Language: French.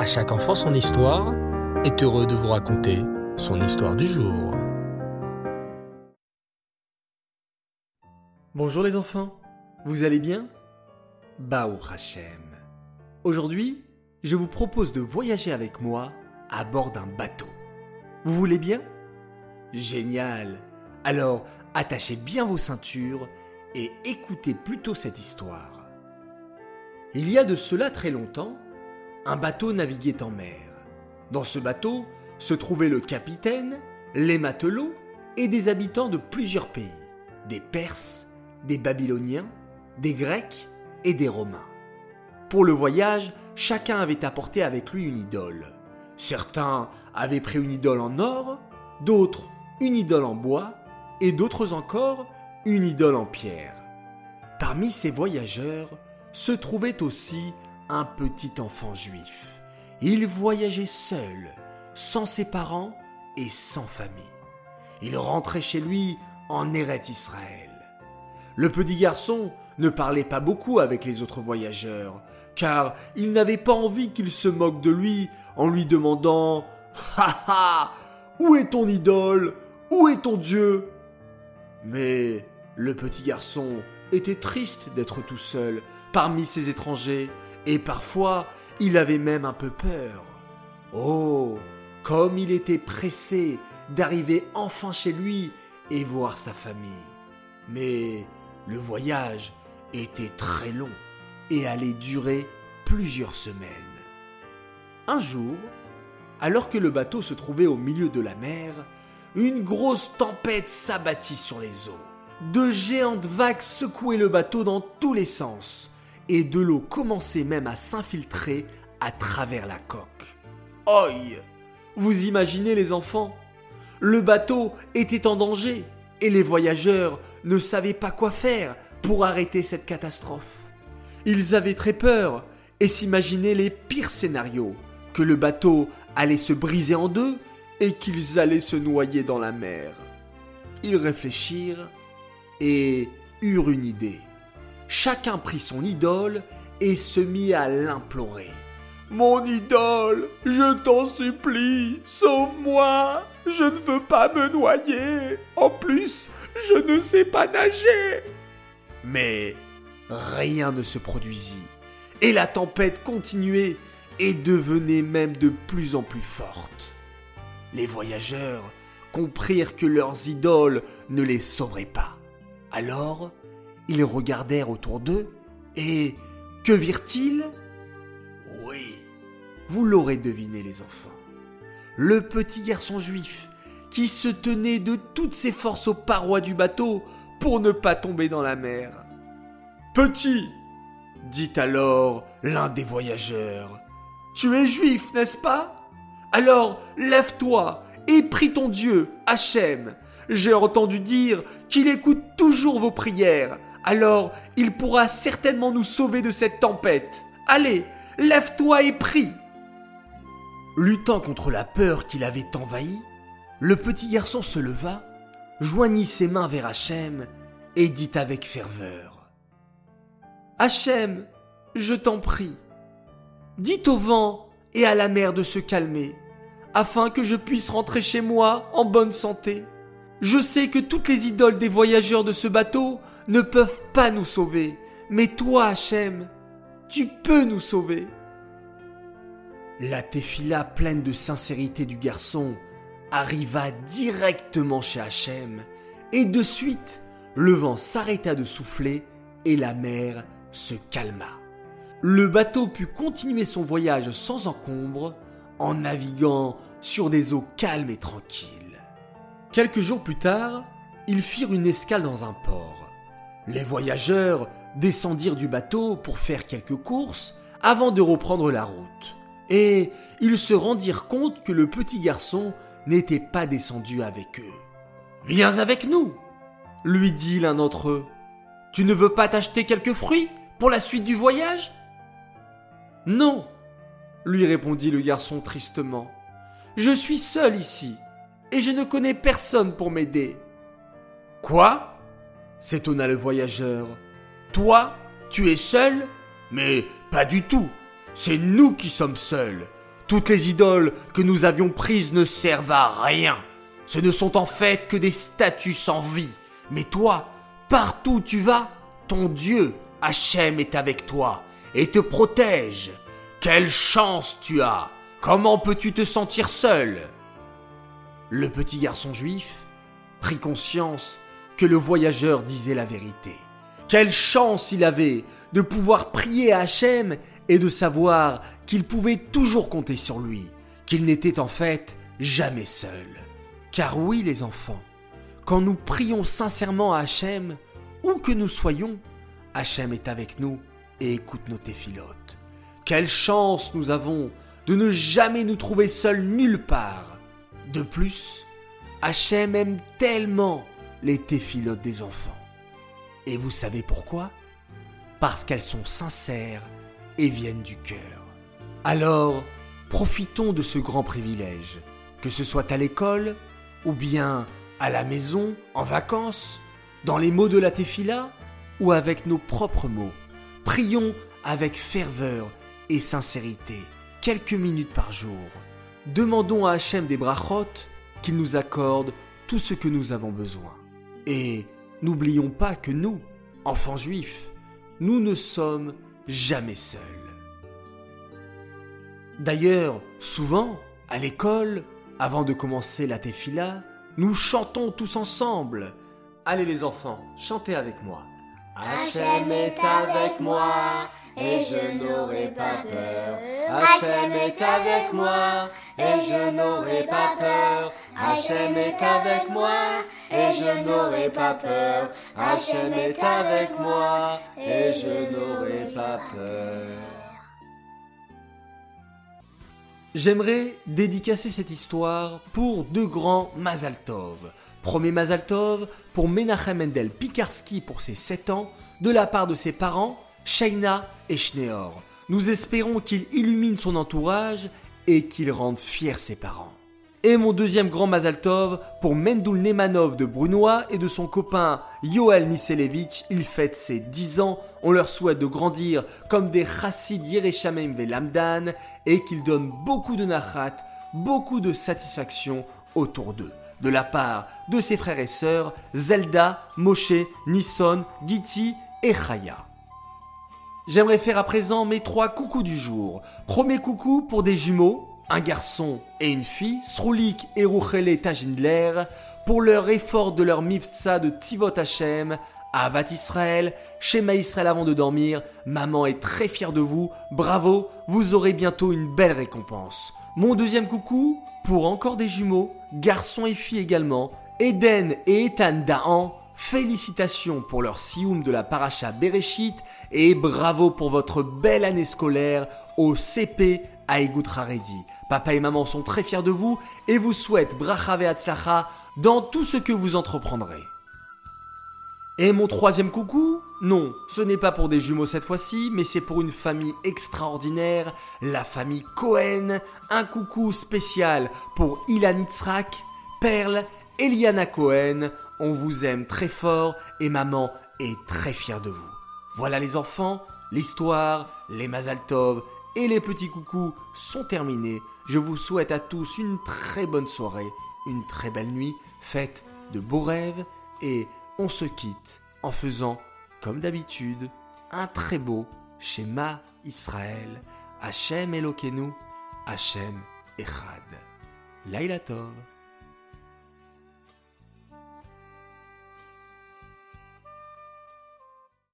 À chaque enfant son histoire est heureux de vous raconter son histoire du jour. Bonjour les enfants, vous allez bien? Bao Hachem. Aujourd'hui, je vous propose de voyager avec moi à bord d'un bateau. Vous voulez bien? Génial Alors, attachez bien vos ceintures et écoutez plutôt cette histoire. Il y a de cela très longtemps, un bateau naviguait en mer. Dans ce bateau se trouvaient le capitaine, les matelots et des habitants de plusieurs pays, des Perses, des Babyloniens, des Grecs et des Romains. Pour le voyage, chacun avait apporté avec lui une idole. Certains avaient pris une idole en or, d'autres une idole en bois, et d'autres encore une idole en pierre. Parmi ces voyageurs se trouvait aussi petit enfant juif. Il voyageait seul, sans ses parents et sans famille. Il rentrait chez lui en Eret Israël. Le petit garçon ne parlait pas beaucoup avec les autres voyageurs, car il n'avait pas envie qu'ils se moquent de lui en lui demandant Ha ha Où est ton idole? Où est ton Dieu? Mais le petit garçon était triste d'être tout seul parmi ces étrangers, et parfois il avait même un peu peur. Oh, comme il était pressé d'arriver enfin chez lui et voir sa famille. Mais le voyage était très long et allait durer plusieurs semaines. Un jour, alors que le bateau se trouvait au milieu de la mer, une grosse tempête s'abattit sur les eaux. De géantes vagues secouaient le bateau dans tous les sens, et de l'eau commençait même à s'infiltrer à travers la coque. Oi Vous imaginez les enfants? Le bateau était en danger, et les voyageurs ne savaient pas quoi faire pour arrêter cette catastrophe. Ils avaient très peur et s'imaginaient les pires scénarios, que le bateau allait se briser en deux et qu'ils allaient se noyer dans la mer. Ils réfléchirent et eurent une idée. Chacun prit son idole et se mit à l'implorer. Mon idole, je t'en supplie, sauve-moi, je ne veux pas me noyer. En plus, je ne sais pas nager. Mais rien ne se produisit, et la tempête continuait et devenait même de plus en plus forte. Les voyageurs comprirent que leurs idoles ne les sauveraient pas. Alors, ils regardèrent autour d'eux, et que virent-ils? Oui, vous l'aurez deviné les enfants. Le petit garçon juif, qui se tenait de toutes ses forces aux parois du bateau pour ne pas tomber dans la mer. Petit, dit alors l'un des voyageurs, tu es juif, n'est-ce pas? Alors lève-toi et prie ton Dieu, Hachem. J'ai entendu dire qu'il écoute toujours vos prières, alors il pourra certainement nous sauver de cette tempête. Allez, lève-toi et prie. Luttant contre la peur qui l'avait envahi, le petit garçon se leva, joignit ses mains vers Hachem et dit avec ferveur Hachem, je t'en prie, dites au vent et à la mer de se calmer, afin que je puisse rentrer chez moi en bonne santé. Je sais que toutes les idoles des voyageurs de ce bateau ne peuvent pas nous sauver, mais toi, Hachem, tu peux nous sauver. La téfila pleine de sincérité du garçon arriva directement chez Hachem, et de suite, le vent s'arrêta de souffler et la mer se calma. Le bateau put continuer son voyage sans encombre en naviguant sur des eaux calmes et tranquilles. Quelques jours plus tard, ils firent une escale dans un port. Les voyageurs descendirent du bateau pour faire quelques courses avant de reprendre la route. Et ils se rendirent compte que le petit garçon n'était pas descendu avec eux. Viens avec nous, lui dit l'un d'entre eux. Tu ne veux pas t'acheter quelques fruits pour la suite du voyage Non, lui répondit le garçon tristement. Je suis seul ici et je ne connais personne pour m'aider. Quoi? s'étonna le voyageur. Toi, tu es seul? Mais pas du tout. C'est nous qui sommes seuls. Toutes les idoles que nous avions prises ne servent à rien. Ce ne sont en fait que des statues sans vie. Mais toi, partout où tu vas, ton Dieu, Hachem, est avec toi et te protège. Quelle chance tu as Comment peux-tu te sentir seul? Le petit garçon juif prit conscience que le voyageur disait la vérité. Quelle chance il avait de pouvoir prier à Hachem et de savoir qu'il pouvait toujours compter sur lui, qu'il n'était en fait jamais seul. Car oui les enfants, quand nous prions sincèrement à Hachem, où que nous soyons, Hachem est avec nous et écoute nos téphilotes. Quelle chance nous avons de ne jamais nous trouver seuls nulle part. De plus, Hachem aime tellement les téphilotes des enfants. Et vous savez pourquoi? Parce qu'elles sont sincères et viennent du cœur. Alors, profitons de ce grand privilège, que ce soit à l'école, ou bien à la maison, en vacances, dans les mots de la Tefila, ou avec nos propres mots. Prions avec ferveur et sincérité, quelques minutes par jour. Demandons à Hachem des brachot qu'il nous accorde tout ce que nous avons besoin. Et n'oublions pas que nous, enfants juifs, nous ne sommes jamais seuls. D'ailleurs, souvent, à l'école, avant de commencer la tefila, nous chantons tous ensemble. Allez les enfants, chantez avec moi. Hachem est avec moi et je n'aurai pas peur. Hachem est avec moi et je n'aurai pas peur. Hachem est avec moi et je n'aurai pas peur. Hachem est avec moi et je n'aurai pas peur. J'aimerais dédicacer cette histoire pour deux grands Mazal Tov. Premier Mazal Tov pour Menachem Mendel Pikarski pour ses 7 ans, de la part de ses parents, Shaina et Schneor. Nous espérons qu'il illumine son entourage et qu'il rende fiers ses parents. Et mon deuxième grand Mazaltov pour Mendul Nemanov de Brunois et de son copain Yoel Niselevich. Il fête ses 10 ans. On leur souhaite de grandir comme des chassid Yereshamem Velamdan et qu'ils donnent beaucoup de nachat, beaucoup de satisfaction autour d'eux. De la part de ses frères et sœurs Zelda, Moshe, Nisson, Giti et Chaya. J'aimerais faire à présent mes trois coucous du jour. Premier coucou pour des jumeaux, un garçon et une fille, Sroulik et Ruchele Tajindler, pour leur effort de leur mifsa de Tivot Hashem, Avat Israël, Shema Israël avant de dormir, maman est très fière de vous, bravo, vous aurez bientôt une belle récompense. Mon deuxième coucou, pour encore des jumeaux, garçon et fille également, Eden et Ethan Daan, Félicitations pour leur sioum de la paracha Bereshit et bravo pour votre belle année scolaire au CP à Egout Haredi. Papa et maman sont très fiers de vous et vous souhaitent bracha dans tout ce que vous entreprendrez. Et mon troisième coucou Non, ce n'est pas pour des jumeaux cette fois-ci, mais c'est pour une famille extraordinaire, la famille Cohen. Un coucou spécial pour Ilan Itzrak, Perle, Eliana Cohen. On vous aime très fort et maman est très fière de vous. Voilà les enfants, l'histoire, les Mazaltov et les petits coucous sont terminés. Je vous souhaite à tous une très bonne soirée, une très belle nuit, faites de beaux rêves et on se quitte en faisant, comme d'habitude, un très beau schéma Israël. Hachem Elokeinu, Hachem Echad. Laila Tov.